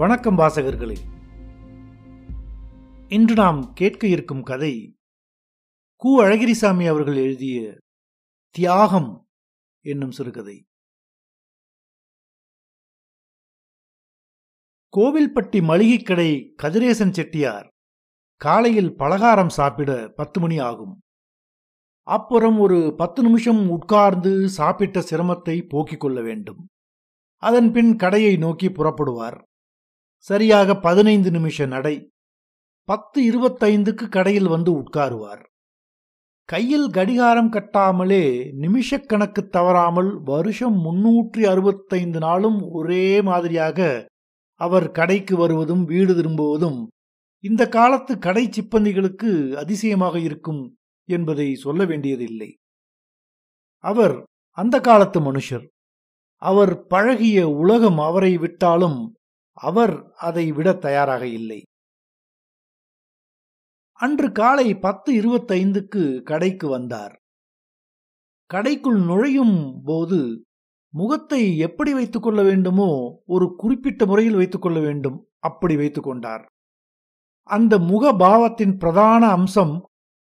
வணக்கம் வாசகர்களே. இன்று நாம் கேட்க இருக்கும் கதை கு. அழகிரிசாமி அவர்கள் எழுதிய தியாகம் என்னும் சிறுகதை. கோவில்பட்டி மளிகைக் கடை கதிரேசன் செட்டியார் காலையில் பலகாரம் சாப்பிட பத்து மணி ஆகும். அப்புறம் ஒரு பத்து நிமிஷம் உட்கார்ந்து சாப்பிட்ட சிரமத்தை போக்கிக் கொள்ள வேண்டும். அதன் பின் கடையை நோக்கி புறப்படுவார். சரியாக பதினைந்து நிமிஷ நடை. பத்து இருபத்தைந்துக்கு கடையில் வந்து உட்காருவார். கையில் கடிகாரம் கட்டாமலே நிமிஷக்கணக்கு தவறாமல் வருஷம் முன்னூற்றி அறுபத்தைந்து நாளும் ஒரே மாதிரியாக அவர் கடைக்கு வருவதும் வீடு திரும்புவதும் இந்த காலத்து கடை சிப்பந்திகளுக்கு அதிசயமாக இருக்கும் என்பதை சொல்ல வேண்டியதில்லை. அவர் அந்த காலத்து மனுஷர். அவர் பழகிய உலகம் அவரை விட்டாலும் அவர் அதை விட தயாராக இல்லை. அன்று காலை பத்து இருபத்தைந்துக்கு கடைக்கு வந்தார். கடைக்குள் நுழையும் போது முகத்தை எப்படி வைத்துக் கொள்ள வேண்டுமோ ஒரு குறிப்பிட்ட முறையில் வைத்துக் கொள்ள வேண்டும் அப்படி வைத்துக் கொண்டார். அந்த முக பாவத்தின் பிரதான அம்சம்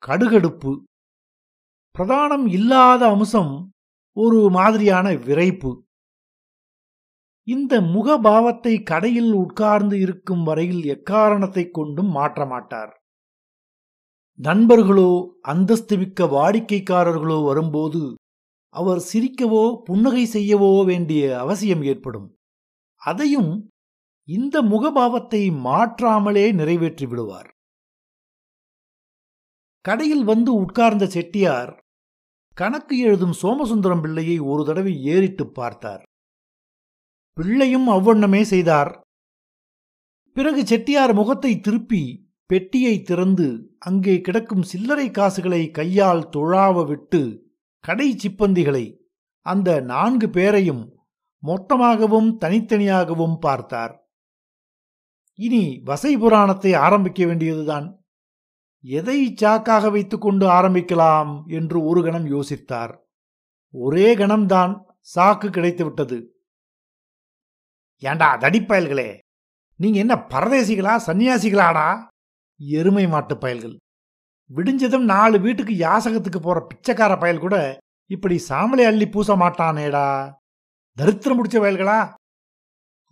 கடுகடுப்பு. பிரதானம் இல்லாத அம்சம் ஒரு மாதிரியான விரைப்பு. இந்த முகபாவத்தை கடையில் உட்கார்ந்து இருக்கும் வரையில் எக்காரணத்தை கொண்டும் மாற்ற மாட்டார். நண்பர்களோ அந்தஸ்துமிக்க வாடிக்கைக்காரர்களோ வரும்போது அவர் சிரிக்கவோ புன்னகை செய்யவோ வேண்டிய அவசியம் ஏற்படும். அதையும் இந்த முகபாவத்தை மாற்றாமலே நிறைவேற்றி விடுவார். கடையில் வந்து உட்கார்ந்த செட்டியார் கணக்கு எழுதும் சோமசுந்தரம் பிள்ளையை ஒரு தடவை ஏறிட்டு பார்த்தார். பிள்ளையும் அவ்வண்ணமே செய்தார். பிறகு செட்டியார் முகத்தை திருப்பி பெட்டியை திறந்து அங்கே கிடக்கும் சில்லறை காசுகளை கையால் தொழாவ விட்டு கடை சிப்பந்திகளை அந்த நான்கு பேரையும் மொத்தமாகவும் தனித்தனியாகவும் பார்த்தார். இனி வசை புராணத்தை ஆரம்பிக்க வேண்டியதுதான். எதை சாக்காக வைத்துக்கொண்டு ஆரம்பிக்கலாம் என்று ஒரு கணம் யோசித்தார். ஒரே கணம்தான் சாக்கு கிடைத்துவிட்டது. ஏண்டா தடிப்பயல்களே நீங்க என்ன பரதேசிகளா சன்னியாசிகளாடா? எருமை மாட்டு பயல்கள். விடிஞ்சதும் நாலு வீட்டுக்கு யாசகத்துக்கு போற பிச்சைக்கார பயல் கூட இப்படி சாமலை அள்ளி பூச மாட்டானேடா. தரித்திரம் முடிச்ச வயல்களா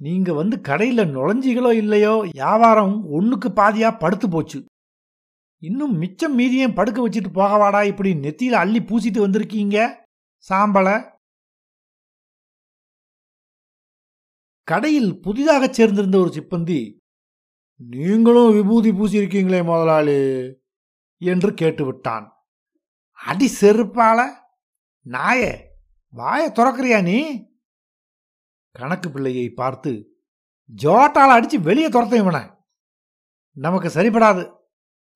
நீங்க வந்து கடையில் நுழைஞ்சிகளோ இல்லையோ வியாபாரம் ஒண்ணுக்கு பாதியா படுத்து போச்சு. இன்னும் மிச்சம் மீதியும் படுக்க வச்சுட்டு போகவாடா இப்படி நெத்தியில் அள்ளி பூசிட்டு வந்திருக்கீங்க? சாம்பலை? கடையில் புதிதாக சேர்ந்திருந்த ஒரு சிப்பந்தி நீங்களும் விபூதி பூசியிருக்கீங்களே முதலாளி என்று கேட்டுவிட்டான். அடி செருப்பால நாயே வாய துறக்கிறியா நீ? கணக்கு பிள்ளையை பார்த்து ஜோட்டால் அடித்து வெளியே துரத்த இவனை. நமக்கு சரிப்படாது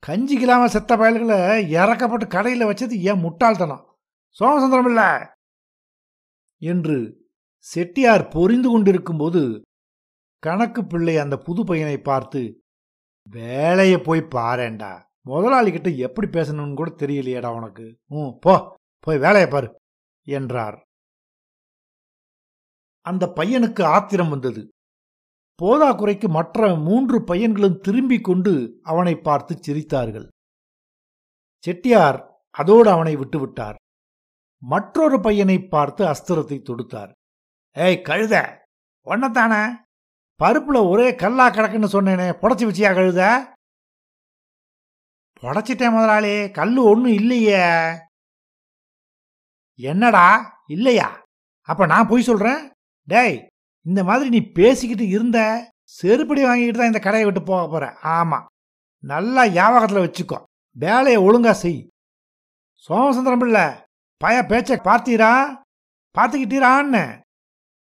கஞ்சிக்கில்லாம செத்த பயல்களை இறக்கப்பட்டு கடையில் வச்சது ஏன் முட்டாள்தனம். சோமசுந்தரம் இல்லை என்று செட்டியார் பொறிந்து கொண்டிருக்கும்போது கணக்கு பிள்ளை அந்த புது பையனை பார்த்து வேலையை போய் பாரேண்டா முதலாளி கிட்ட எப்படி பேசணும்னு கூட தெரியலையேடா உனக்கு. ம் போ போய் வேலையை பாரு என்றார். அந்த பையனுக்கு ஆத்திரம் வந்தது. போதாக்குறைக்கு மற்ற மூன்று பையன்களும் திரும்பி கொண்டு அவனை பார்த்து சிரித்தார்கள். செட்டியார் அதோடு அவனை விட்டுவிட்டார். மற்றொரு பையனை பார்த்து அஸ்திரத்தை தொடுத்தார். ஏய் கழுத. ஒன்னத்தானே பருப்பில் ஒரே கல்லா கிடக்குன்னு சொன்னேனே புடச்சி வச்சியா கழுத? புடச்சிட்டேன் முதலாளி கல் ஒன்றும் இல்லையே. என்னடா இல்லையா? அப்போ நான் போய் சொல்கிறேன் டேய் இந்த மாதிரி நீ பேசிக்கிட்டு இருந்த செருப்படி வாங்கிக்கிட்டு தான் இந்த கடையை விட்டு போக போகிறேன் ஆமாம் நல்லா ஞாபகத்தில் வச்சுக்கோ. வேலையை ஒழுங்காக செய். சோமசுந்தரம் பிள்ளை பய பேச்சை பார்த்தீரா? பார்த்துக்கிட்டீரான்னு.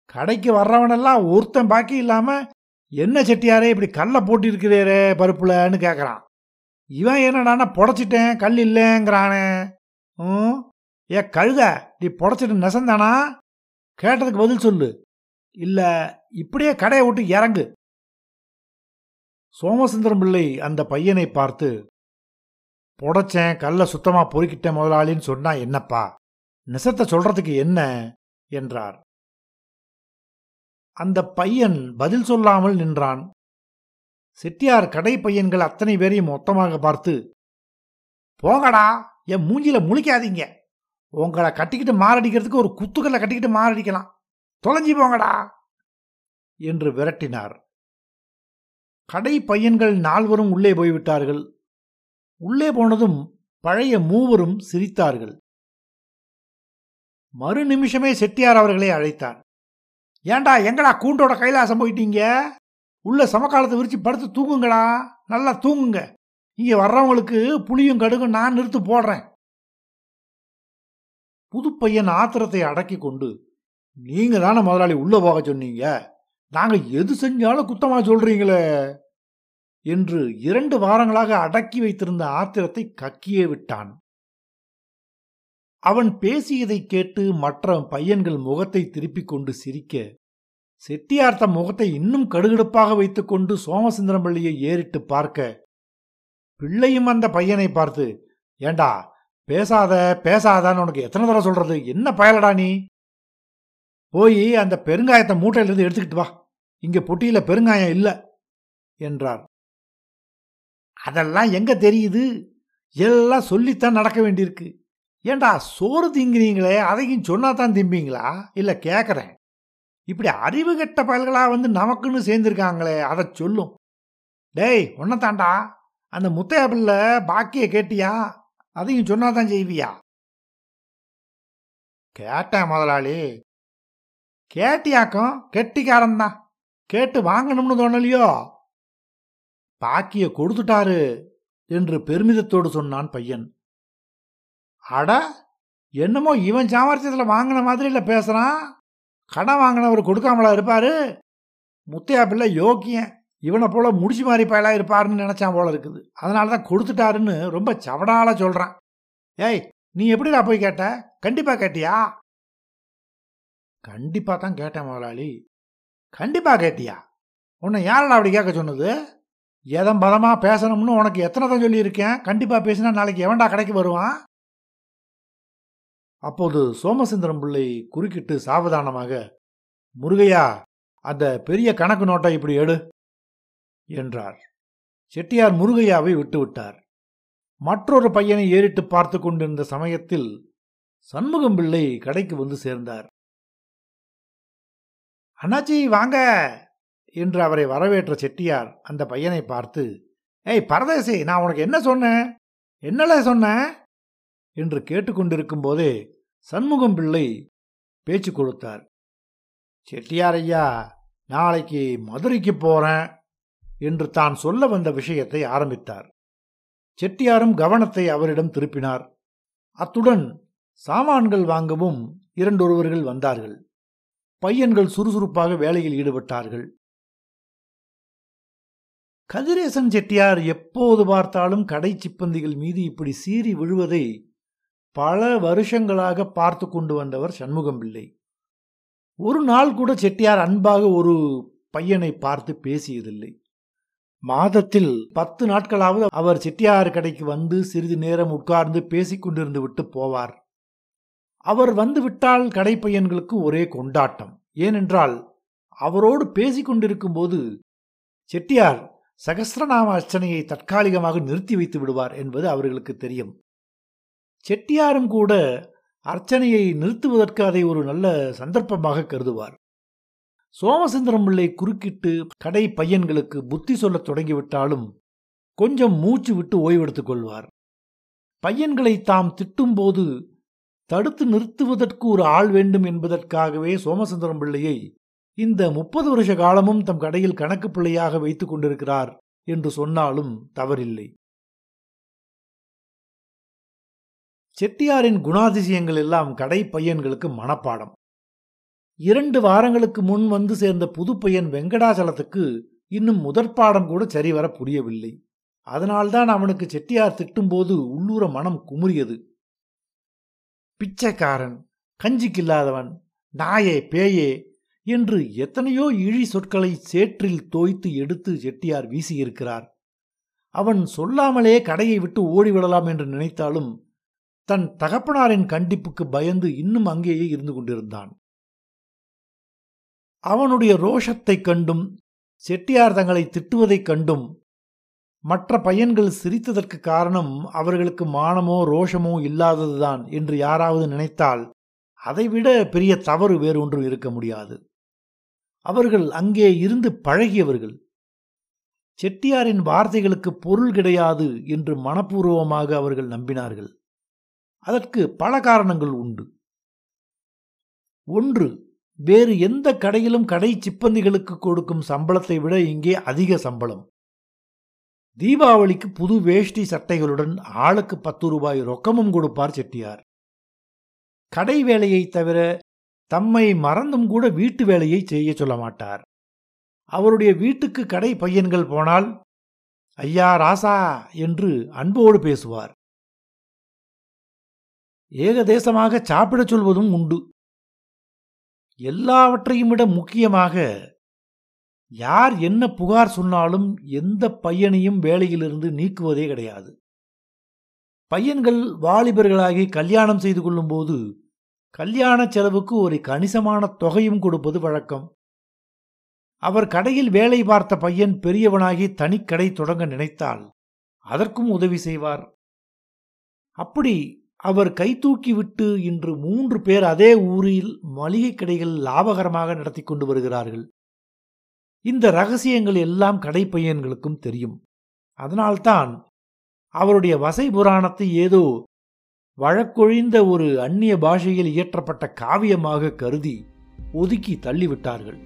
கடைக்கு வர்றவனெல்லாம் ஒருத்தன் பாக்கி இல்லாம என்ன செட்டியாரே இப்படி கல்லை போட்டு பருப்புலன்னு கேட்குறான் இவன் என்னடானா புடச்சிட்டேன் கல் இல்லைங்கிறானே. ம் ஏ கழுத நீ புடச்சிட்டு நெசந்தானா? கேட்டதுக்கு பதில் சொல்லு. இல்லை இப்படியே கடையை விட்டு இறங்கு. சோமசுந்தரம் பிள்ளை அந்த பையனை பார்த்து புடைச்சேன் கல்லை சுத்தமாக பொறுக்கிட்டேன் முதலாளின்னு சொன்னா என்னப்பா? நெசத்தை சொல்றதுக்கு என்ன? என்றார். அந்த பையன் பதில் சொல்லாமல் நின்றான். செட்டியார் கடை பையன்கள் அத்தனை பேரையும் மொத்தமாக பார்த்து போங்கடா என் மூஞ்சில முழிக்காதீங்க. உங்களை கட்டிக்கிட்டு மாரடிக்கிறதுக்கு ஒரு குத்துக்கல்ல கட்டிக்கிட்டு மாரடிக்கலாம். தொலைஞ்சி போங்கடா என்று விரட்டினார். கடை பையன்கள் நால்வரும் உள்ளே போய்விட்டார்கள். உள்ளே போனதும் பழைய மூவரும் சிரித்தார்கள். மறு நிமிஷமே செட்டியார் அவர்களை அழைத்தார் ஏண்டா எங்கடா கூண்டோட கைலாசம் போயிட்டீங்க? உள்ள சமகாலத்தை விரித்து படுத்து தூங்குங்கடா. நல்லா தூங்குங்க. இங்கே வர்றவங்களுக்கு புளியும் கடுகும் நான் நிறுத்து போடுறேன். புது பையன் ஆத்திரத்தை அடக்கி கொண்டு நீங்க தானே முதலாளி உள்ளே போக சொன்னீங்க? நாங்கள் எது செஞ்சாலும் குத்தமாக சொல்றீங்களே? என்று இரண்டு வாரங்களாக அடக்கி வைத்திருந்த ஆத்திரத்தை கக்கியே விட்டான். அவன் பேசியதை கேட்டு மற்ற பையன்கள் முகத்தை திருப்பிக் கொண்டு சிரிக்க செட்டியார் தம் முகத்தை இன்னும் கடுகடுப்பாக வைத்துக்கொண்டு சோமசுந்தரம்பள்ளியை ஏறிட்டு பார்க்க பிள்ளையும் அந்த பையனை பார்த்து ஏண்டா பேசாத பேசாதான்னு உனக்கு எத்தனை தடவை சொல்றது? என்ன பயலடா நீ? போய் அந்த பெருங்காயத்தை மூட்டையிலிருந்து எடுத்துக்கிட்டு வா. இங்க பொட்டியில பெருங்காயம் இல்லை என்றார். அதெல்லாம் எங்க தெரியுது? எல்லாம் சொல்லித்தான் நடக்க வேண்டியிருக்கு. ஏண்டா சோறு திங்கிறீங்களே? அதையும் சொன்னாதான் திம்பிங்களா? இல்லை கேட்குறேன் இப்படி அறிவு கெட்ட பயல்களாக வந்து நமக்குன்னு சேர்ந்துருக்காங்களே அதை சொல்லும். டேய் ஒன்னதாண்டா அந்த முத்தையா பிள்ளை பாக்கிய கேட்டியா? அதையும் சொன்னாதான் செய்வியா? கேட்டேன் முதலாளி. கேட்டியாக்கும் கெட்டிக்காரன் தான் கேட்டு வாங்கணும்னு தோணலையோ? பாக்கிய கொடுத்துட்டாரு என்று பெருமிதத்தோடு சொன்னான் பையன். அட என்னமோ இவன் சாமர்த்தியத்தில் வாங்கின மாதிரி இல்லை பேசுகிறான் கடன் வாங்கினவர் கொடுக்காமலா இருப்பார்? முத்தையா பிள்ளை யோக்கியன். இவனை போல் முடிச்சு மாதிரி பயலாக இருப்பாருன்னு நினச்சான் போல இருக்குது. அதனால தான் கொடுத்துட்டாருன்னு ரொம்ப சவடால சொல்கிறான் ஏய் நீ எப்படிடா போய் கேட்ட? கண்டிப்பாக கேட்டியா? கண்டிப்பாக தான் கேட்டேன் முதலாளி. கண்டிப்பாக கேட்டியா? உன்னை யாரடா அப்படி கேட்க சொன்னது? எதம் பதமாக பேசணும்னு உனக்கு எத்தனை தான் சொல்லியிருக்கேன்? கண்டிப்பாக பேசினா நாளைக்கு எவன்டா கடைக்கு வருவான்? அப்போது சோமசுந்தரம் பிள்ளை குறுக்கிட்டு சாவதானமாக முருகையா அந்த பெரிய கணக்கு நோட்டை இப்படி எடு என்றார். செட்டியார் முருகையாவை விட்டுவிட்டார். மற்றொரு பையனை ஏறிட்டு பார்த்து கொண்டிருந்த சமயத்தில் சண்முகம் பிள்ளை கடைக்கு வந்து சேர்ந்தார். அண்ணாச்சி வாங்க என்று அவரை வரவேற்ற செட்டியார் அந்த பையனை பார்த்து ஏய் பரதேசி நான் உனக்கு என்ன சொன்னேன்? என்னல சொன்னேன்? என்று கேட்டுக்கொண்டிருக்கும் போதே சண்முகம் பிள்ளை பேச்சு கொடுத்தார். செட்டியார் ஐயா நாளைக்கு மதுரைக்கு போறேன் என்று தான் சொல்ல வந்த விஷயத்தை ஆரம்பித்தார். செட்டியாரும் கவனத்தை அவரிடம் திருப்பினார். அத்துடன் சாமான்கள் வாங்கவும் இரண்டொருவர்கள் வந்தார்கள். பையன்கள் சுறுசுறுப்பாக வேலையில் ஈடுபட்டார்கள். கதிரேசன் செட்டியார் எப்போது பார்த்தாலும் கடை சிப்பந்திகள் மீது இப்படி சீறி விழுவதை பல வருஷங்களாக பார்த்து கொண்டு வந்தவர் சண்முகம் பிள்ளை ஒரு நாள் கூட செட்டியார் அன்பாக ஒரு பையனை பார்த்து பேசியதில்லை. மாதத்தில் பத்து நாட்களாவது அவர் செட்டியார் கடைக்கு வந்து சிறிது நேரம் உட்கார்ந்து பேசிக்கொண்டிருந்து விட்டு போவார். அவர் வந்து விட்டால் கடைப்பையன்களுக்கு ஒரே கொண்டாட்டம். ஏனென்றால் அவரோடு பேசிக் கொண்டிருக்கும் போது செட்டியார் சகசிரநாம அர்ச்சனையை தற்காலிகமாக நிறுத்தி வைத்து விடுவார் என்பது அவர்களுக்கு தெரியும். செட்டியாரும் கூட அர்ச்சனையை நிறுத்துவதற்கு அதை ஒரு நல்ல சந்தர்ப்பமாக கருதுவார். சோமசுந்தரம் பிள்ளை குறுக்கிட்டு கடை பையன்களுக்கு புத்தி சொல்லத் தொடங்கிவிட்டாலும் கொஞ்சம் மூச்சு விட்டு ஓய்வெடுத்துக் கொள்வார். பையன்களை தாம் திட்டும்போது தடுத்து நிறுத்துவதற்கு ஒரு ஆள் வேண்டும் என்பதற்காகவே சோமசுந்தரம் பிள்ளையை இந்த முப்பது வருஷ காலமும் தம் கடையில் கணக்கு பிள்ளையாக வைத்துக் கொண்டிருக்கிறார் என்று சொன்னாலும் தவறில்லை. செட்டியாரின் குணாதிசயங்கள் எல்லாம் கடை பையன்களுக்கு மனப்பாடம். இரண்டு வாரங்களுக்கு முன் வந்து சேர்ந்த புது பையன் வெங்கடாச்சலத்துக்கு இன்னும் முதற்பாடம் கூட சரிவர புரியவில்லை. அதனால்தான் அவனுக்கு செட்டியார் திட்டும்போது உள்ளூர மனம் குமுறியது. பிச்சைக்காரன் கஞ்சிக்கில்லாதவன் நாயே பேயே என்று எத்தனையோ இழி சொற்களை சேற்றில் தோய்த்து எடுத்து செட்டியார் வீசியிருக்கிறார். அவன் சொல்லாமலே கடையை விட்டு ஓடிவிடலாம் என்று நினைத்தாலும் தன் தகப்பனாரின் கண்டிப்புக்கு பயந்து இன்னும் அங்கேயே இருந்து கொண்டிருந்தான். அவனுடைய ரோஷத்தைக் கண்டும் செட்டியார் தங்களை திட்டுவதைக் கண்டும் மற்ற பையன்கள் சிரித்ததற்கு காரணம் அவர்களுக்கு மானமோ ரோஷமோ இல்லாததுதான் என்று யாராவது நினைத்தால் அதைவிட பெரிய தவறு வேறொன்று இருக்க முடியாது. அவர்கள் அங்கே இருந்து பழகியவர்கள். செட்டியாரின் வார்த்தைகளுக்கு பொருள் கிடையாது என்று மனப்பூர்வமாக அவர்கள் நம்பினார்கள். அதற்கு பல காரணங்கள் உண்டு. ஒன்று வேறு எந்த கடையிலும் கடை சிப்பந்திகளுக்கு கொடுக்கும் சம்பளத்தை விட இங்கே அதிக சம்பளம். தீபாவளிக்கு புது வேஷ்டி சட்டைகளுடன் ஆளுக்கு பத்து ரூபாய் ரொக்கமும் கொடுப்பார் செட்டியார். கடை வேலையை தவிர தம்மை மறந்தும் கூட வீட்டு வேலையை செய்ய சொல்ல மாட்டார். அவருடைய வீட்டுக்கு கடை பையன்கள் போனால் ஐயா ராசா என்று அன்போடு பேசுவார். ஏகதேசமாக சாப்பிடச் சொல்வதும் உண்டு. எல்லாவற்றையும் விட முக்கியமாக யார் என்ன புகார் சொன்னாலும் எந்த பையனையும் வேலையிலிருந்து நீக்குவதே கிடையாது. பையன்கள் வாலிபர்களாகி கல்யாணம் செய்து கொள்ளும்போது கல்யாண செலவுக்கு ஒரு கணிசமான தொகையும் கொடுப்பது வழக்கம். அவர் கடையில் வேலை பார்த்த பையன் பெரியவனாகி தனிக்கடை தொடங்க நினைத்தால் அதற்கும் உதவி செய்வார். அப்படி அவர் கை தூக்கிவிட்டு இன்று மூன்று பேர் அதே ஊரில் மளிகை கடைகள் லாபகரமாக நடத்தி கொண்டு வருகிறார்கள். இந்த ரகசியங்கள் எல்லாம் கடைப்பையன்களுக்கும் தெரியும். அதனால்தான் அவருடைய வசை புராணத்தை ஏதோ வழக்கொழிந்த ஒரு அந்நிய பாஷையில் இயற்றப்பட்ட காவியமாக கருதி ஒதுக்கி தள்ளிவிட்டார்கள்.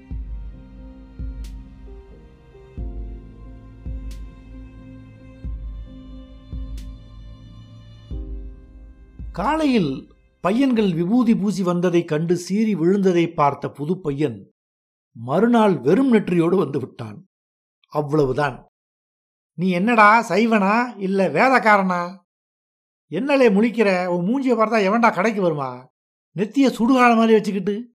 காலையில் பையன்கள் விபூதி பூசி வந்ததை கண்டு சீறி விழுந்ததை பார்த்த புது பையன் மறுநாள் வெறும் நெற்றியோடு வந்து விட்டான். அவ்வளவுதான். நீ என்னடா சைவனா இல்ல வேதக்காரனா? என்னலே முழிக்கிற? உன் மூஞ்சிய பார்த்தா எவன்டா கடைக்கு வருமா? நெத்திய சுடுகால மாதிரி வச்சுக்கிட்டு.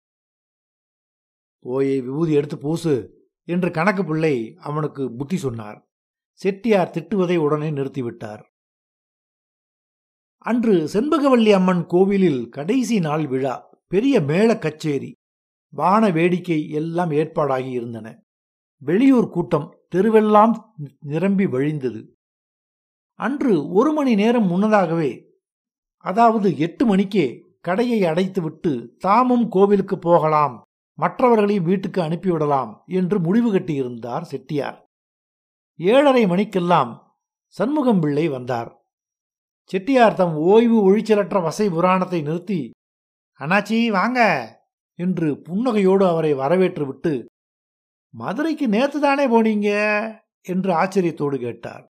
போய் விபூதி எடுத்து பூசு என்று கணக்கு பிள்ளை அவனுக்கு புத்தி சொன்னார். செட்டியார் திட்டுவதை உடனே நிறுத்திவிட்டார். அன்று செண்பகவல்லி அம்மன் கோவிலில் கடைசி நாள் விழா பெரிய மேள கச்சேரி வான வேடிக்கை எல்லாம் ஏற்பாடாகி இருந்தன. வெளியூர் கூட்டம் தெருவெல்லாம் நிரம்பி வழிந்தது. அன்று ஒரு மணி நேரம் முன்னதாகவே அதாவது எட்டு மணிக்கே கடையை அடைத்துவிட்டு தாமும் கோவிலுக்கு போகலாம் மற்றவர்களையும் வீட்டுக்கு அனுப்பிவிடலாம் என்று முடிவு கட்டியிருந்தார் செட்டியார். ஏழரை மணிக்கெல்லாம் சண்முகம் பிள்ளை வந்தார். செட்டியார் தம் ஓய்வு ஒழிச்சலற்ற வசை புராணத்தை நிறுத்தி அண்ணாச்சி வாங்க என்று புன்னகையோடு அவரை வரவேற்று விட்டு மதுரைக்கு நேற்று தானே போனீங்க? என்று ஆச்சரியத்தோடு கேட்டார்.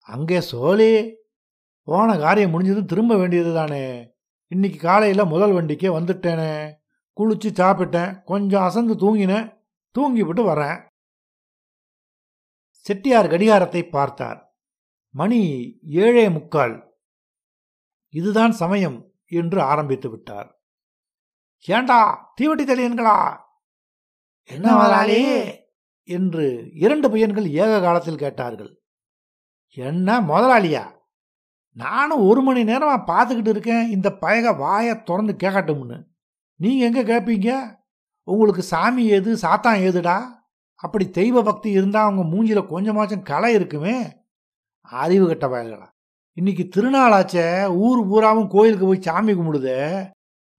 அங்கே சோழி போன காரியம் முடிஞ்சதும் திரும்ப வேண்டியது தானே இன்னைக்கு காலையில் முதல் வண்டிக்கே வந்துட்டேனே. குளிச்சு சாப்பிட்டேன் கொஞ்சம் அசந்து தூங்கினேன் தூங்கிவிட்டு வரேன். செட்டியார் கடிகாரத்தை பார்த்தார். மணி ஏழே முக்கால். இதுதான் சமயம் என்று ஆரம்பித்து விட்டார். ஏண்டா தீவட்டி தெளியன்களா என்ன முதலாளி என்று இரண்டு பையன்கள் ஏக காலத்தில் கேட்டார்கள். என்ன முதலாளியா? நானும் ஒரு மணி நேரமா பார்த்துக்கிட்டு இருக்கேன். இந்த பயக வாயை திறந்து கேட்கட்டும்னு நீங்க எங்க கேட்பீங்க உங்களுக்கு சாமி ஏது சாத்தான் ஏதுடா? அப்படி தெய்வ பக்தி இருந்தா அவங்க மூஞ்சில கொஞ்சமாச்சும் களை இருக்குமே. அறிவு கட்ட பயல்களா? இன்னைக்கு திருநாளாச்சே ஊர் பூராவும் கோயிலுக்கு போய் சாமி கும்பிடுதே.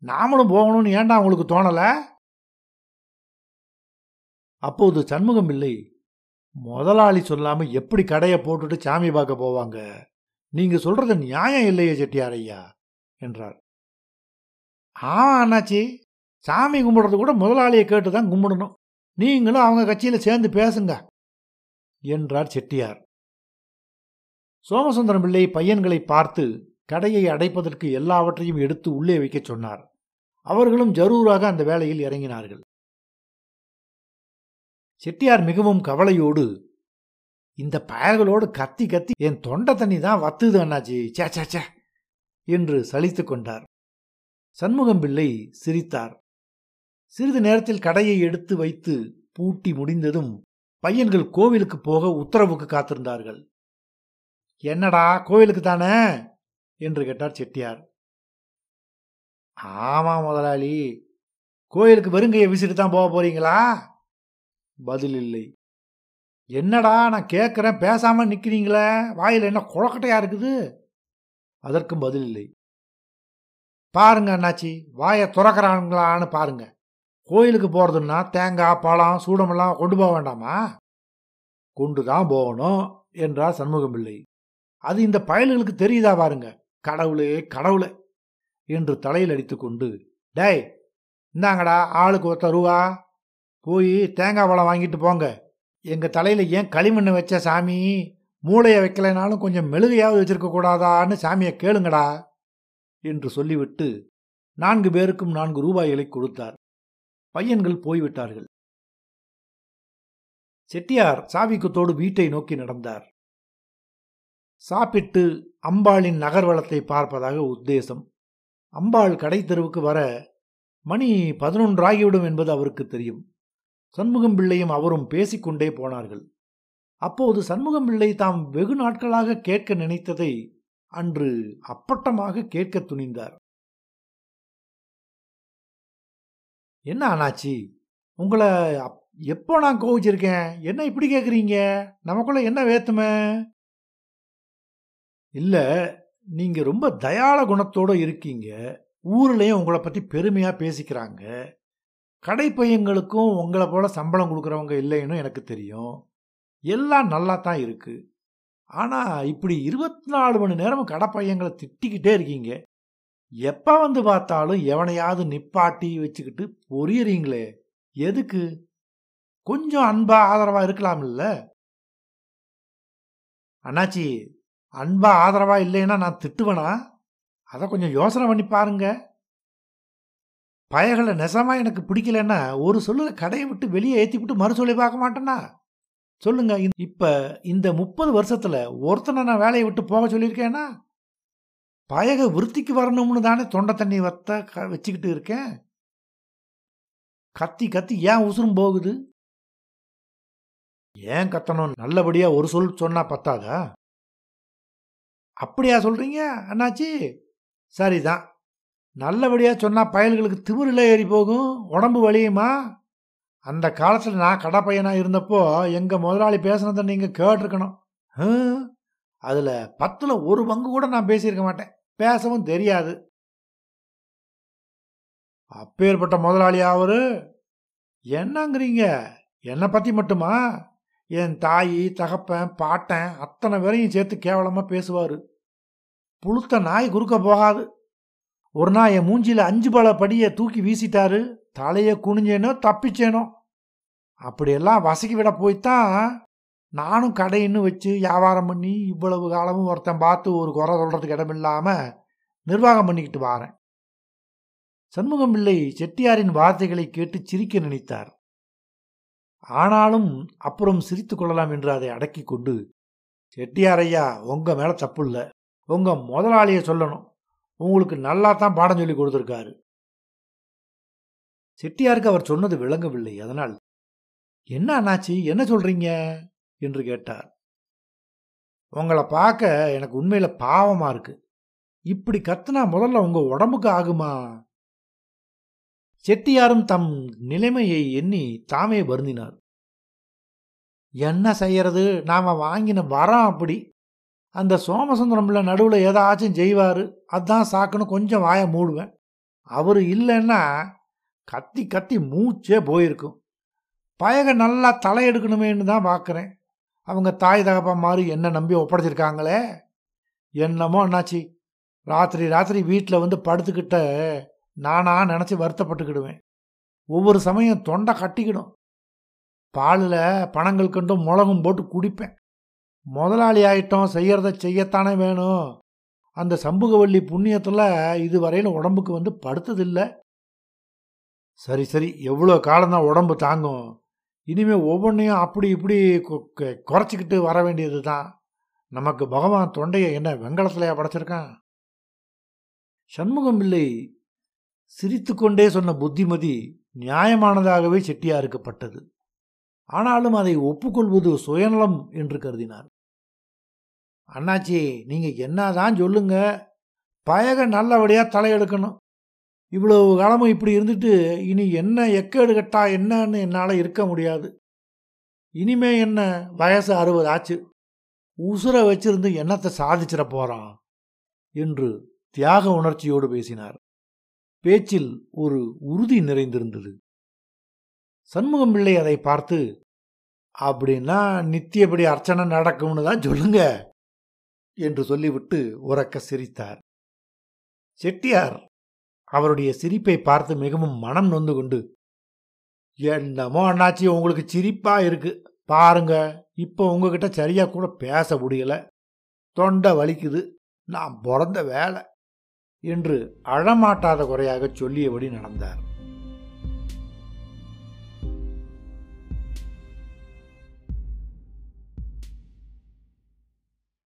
நாமளும் போகணும்னு ஏன்டா உங்களுக்கு தோணலை? அப்போது சண்முகம் இல்லை. முதலாளி சொல்லாமல் எப்படி கடையை போட்டுட்டு சாமி பார்க்க போவாங்க? நீங்கள் சொல்கிறது நியாயம் இல்லையே செட்டியார் ஐயா என்றார் ஆமாம் அண்ணாச்சி சாமி கும்பிடுறது கூட முதலாளியை கேட்டு தான் கும்பிடணும். நீங்களும் அவங்க கட்சியில் சேர்ந்து பேசுங்க என்றார் செட்டியார். சோமசுந்தரம் பிள்ளை பையன்களை பார்த்து கடையை அடைப்பதற்கு எல்லாவற்றையும் எடுத்து உள்ளே வைக்கச் சொன்னார். அவர்களும் ஜரூராக அந்த வேலையில் இறங்கினார்கள். செட்டியார் மிகவும் கவலையோடு இந்த பயல்களோடு கத்தி கத்தி என் தொண்டை தண்ணி தான் வத்துது அண்ணாச்சி சே சே சே என்று சலித்து கொண்டார். சண்முகம் பிள்ளை சிரித்தார். சிறிது நேரத்தில் கடையை எடுத்து வைத்து பூட்டி முடிந்ததும் பையன்கள் கோவிலுக்கு போக உத்தரவுக்கு காத்திருந்தார்கள். என்னடா கோவிலுக்கு தானே? என்று கேட்டார் செட்டியார். ஆமாம் முதலாளி கோயிலுக்கு வெறுங்கையை விசிட்டு தான் போக போறீங்களா? பதில் இல்லை. என்னடா நான் கேட்குறேன் பேசாம நிற்கிறீங்களே வாயில் என்ன குழக்கட்டையா இருக்குது? அதற்கும் பதில் இல்லை. பாருங்க அண்ணாச்சி வாயை துறக்கிறாங்களான்னு பாருங்க. கோயிலுக்கு போகிறதுன்னா தேங்காய் பழம் சூடமெல்லாம் கொண்டு போக வேண்டாமா? கொண்டு தான் போகணும் என்றார் சண்முகம் பிள்ளை அது இந்த பயல்களுக்கு தெரியுதா பாருங்க. கடவுளே கடவுளே! என்று தலையில் அடித்துக்கொண்டு டேய் இந்தாங்கடா ஆளுக்கு ஒருத்த ரூவா போய் தேங்காய் பழம் வாங்கிட்டு போங்க. எங்கள் தலையில் ஏன் களிமண்ணை வச்ச சாமி? மூளையை வைக்கலைனாலும் கொஞ்சம் மெழுகையாவது வச்சிருக்க கூடாதான்னு சாமியை கேளுங்கடா. என்று சொல்லிவிட்டு நான்கு பேருக்கும் நான்கு ரூபாய்களை கொடுத்தார். பையன்கள் போய்விட்டார்கள். செட்டியார் சாவிக்குத்தோடு வீட்டை நோக்கி நடந்தார். சாப்பிட்டு அம்பாளின் நகர்வளத்தை பார்ப்பதாக உத்தேசம். அம்பாள் கடை தெருவுக்கு வர மணி பதினொன்றாகிவிடும் என்பது அவருக்கு தெரியும். சண்முகம் பிள்ளையும் அவரும் பேசிக்கொண்டே போனார்கள். அப்போது சண்முகம் பிள்ளை தாம் வெகு நாட்களாக கேட்க நினைத்ததை அன்று அப்பட்டமாக கேட்க துணிந்தார். என்ன ஆனாச்சி உங்களை அப்- எப்போ நான் கோவிச்சிருக்கேன்? என்ன இப்படி கேட்குறீங்க நமக்குள்ள என்ன வேத்துமை? இல்லை நீங்கள் ரொம்ப தயாள குணத்தோட இருக்கீங்க. ஊர்லேயும் உங்களை பற்றி பெருமையாக பேசிக்கிறாங்க. கடைப்பையங்களுக்கும் உங்களை போல் சம்பளம் கொடுக்குறவங்க இல்லைன்னு எனக்கு தெரியும். எல்லாம் நல்லா தான் இருக்குது ஆனால் இப்படி இருபத்தி நாலு மணி நேரமும் கடைப்பையங்களை திட்டிக்கிட்டே இருக்கீங்க. எப்போ வந்து பார்த்தாலும் எவனையாவது நிப்பாட்டி வச்சுக்கிட்டு பொரியறீங்களே. எதுக்கு? கொஞ்சம் அன்பா ஆதரவாக இருக்கலாம் இல்லை அண்ணாச்சி அன்பா ஆதரவா இல்லைன்னா நான் திட்டுவேனா? அதை கொஞ்சம் யோசனை பண்ணி பாருங்க. பயகளை நெசமா எனக்கு பிடிக்கலன்னா ஒரு சொல்லுற கடையை விட்டு வெளியே ஏற்றி விட்டு மறு சொல்லி பார்க்க மாட்டேன்னா? சொல்லுங்க இப்போ இப்ப இந்த முப்பது வருஷத்துல ஒருத்தனை நான் வேலையை விட்டு போக சொல்லியிருக்கேனா பயக விருத்திக்கு வரணும்னு தானே தொண்டை தண்ணி வத்த க- வச்சுக்கிட்டு இருக்கேன். கத்தி கத்தி ஏன் உசுரும் போகுது? ஏன் கத்தணும்? நல்லபடியா ஒரு சொல் சொன்னா பத்தாதா? அப்படியா சொல்கிறீங்க அண்ணாச்சி? சரிதான். நல்லபடியாக சொன்னால் பயல்களுக்கு திமிரில் ஏறி போகும் உடம்பு வலியுமா? அந்த காலத்தில் நான் கடை இருந்தப்போ எங்கள் முதலாளி பேசுனதை நீங்கள் கேட்டிருக்கணும். அதில் பத்தில் ஒரு பங்கு கூட நான் பேசியிருக்க மாட்டேன். பேசவும் தெரியாது. அப்பேற்பட்ட முதலாளி அவரு? என்னங்கிறீங்க? என்னை பற்றி மட்டுமா? என் தாய் தகப்பன் பாட்டன் அத்தனை பேரையும் சேர்த்து கேவலமாக பேசுவார். புழுத்த நாய் குறுக்க போகாது. ஒரு நாள் என் மூஞ்சியில் அஞ்சு பல படியை தூக்கி வீசிட்டாரு. தலையை குனிஞ்சேனோ தப்பிச்சேனோ. அப்படியெல்லாம் வசக்கி விட போய்த்தான் நானும் கடைன்னு வச்சு வியாபாரம் பண்ணி இவ்வளவு காலமும் ஒருத்தன் பார்த்து ஒரு குறை சொல்கிறதுக்கு இடமில்லாமல் நிர்வாகம் பண்ணிக்கிட்டு வாரேன். சண்முகம் பிள்ளை செட்டியாரின் வார்த்தைகளை கேட்டு சிரிக்க நினைத்தார். ஆனாலும் அப்புறம் சிரித்து கொள்ளலாம் என்று அதை அடக்கி கொண்டு செட்டியாரையா உங்க மேல தப்பு இல்லை. உங்க முதலாளியை சொல்லணும். உங்களுக்கு நல்லா தான் பாடம் சொல்லி கொடுத்துருக்காரு. செட்டியாருக்கு அவர் சொன்னது விளங்கவில்லை. அதனால் என்ன அண்ணாச்சி என்ன சொல்றீங்க? என்று கேட்டார். உங்களை பார்க்க எனக்கு உண்மையில பாவமா இருக்கு. இப்படி கத்துனா முதல்ல உங்க உடம்புக்கு ஆகுமா? செட்டியாரும் தம் நிலைமையை எண்ணி தாமே வருந்தினார். என்ன செய்யறது? நாம வாங்கின வரம் அப்படி. அந்த சோமசுந்தரம்ல நடுவில் ஏதாச்சும் செய்வார். அதான் சாக்குன்னு கொஞ்சம் வாயை மூடுவேன். அவர் இல்லைன்னா கத்தி கத்தி மூச்சே போயிருக்கும். பயக நல்லா தலையெடுக்கணுமேன்னு தான் பார்க்குறேன் அவங்க தாய் தகப்பா மாதிரி என்ன நம்பி ஒப்படைச்சிருக்காங்களே? என்னமோ என்னாச்சு? ராத்திரி ராத்திரி வீட்டில் வந்து படுத்துக்கிட்ட நானாக நினச்சி வருத்தப்பட்டுக்கிடுவேன். ஒவ்வொரு சமயம் தொண்டை கட்டிக்கிடும். பாலில் பணங்கள் கண்டும் மிளகும் போட்டு குடிப்பேன். முதலாளி ஆகிட்டோம் செய்கிறத செய்யத்தானே வேணும். அந்த சம்புகவல்லி புண்ணியத்தில் இதுவரையில் உடம்புக்கு வந்து படுத்ததில்லை. சரி சரி எவ்வளோ காலம்தான் உடம்பு தாங்கும். இனிமேல் ஒவ்வொன்றையும் அப்படி இப்படி கொ- குறைச்சிக்கிட்டு வர வேண்டியது தான் நமக்கு பகவான் தொண்டையை என்ன வெங்கலத்திலையா படைச்சிருக்கான்? சண்முகம் பிள்ளை சிரித்துக்கொண்டே சொன்ன புத்திமதி நியாயமானதாகவே செட்டியாருக்கப்பட்டது. ஆனாலும் அதை ஒப்புக்கொள்வது சுயநலம் என்று கருதினார். அண்ணாச்சி நீங்கள் என்னதான் சொல்லுங்க. பயக நல்லபடியாக தலையெடுக்கணும். இவ்வளவு காலமும் இப்படி இருந்துட்டு இனி என்ன எக்கேடு கட்டா என்னன்னு என்னால் இருக்க முடியாது. இனிமே என்ன வயசு அறுபது ஆச்சு. உசுரை வச்சிருந்து என்னத்தை சாதிச்சிட போகிறான் என்று தியாக உணர்ச்சியோடு பேசினார். பேச்சில் ஒரு உறுதி நிறைந்திருந்தது. சண்முகம் பிள்ளை அதை பார்த்து அப்படின்னா நித்தியபடி அர்ச்சனை நடக்கும்னு தான் சொல்லுங்க என்று சொல்லிவிட்டு உறக்க சிரித்தார். செட்டியார் அவருடைய சிரிப்பை பார்த்து மிகவும் மனம் நொந்து கொண்டு என்னமோ அண்ணாச்சி உங்களுக்கு சிரிப்பா இருக்கு. பாருங்க இப்போ உங்ககிட்ட சரியா கூட பேச முடியல. தொண்டை வலிக்குது. நான் பிறந்த வேலை. என்று அழமாட்டாத குறையாக சொல்லியபடி நடந்தார்.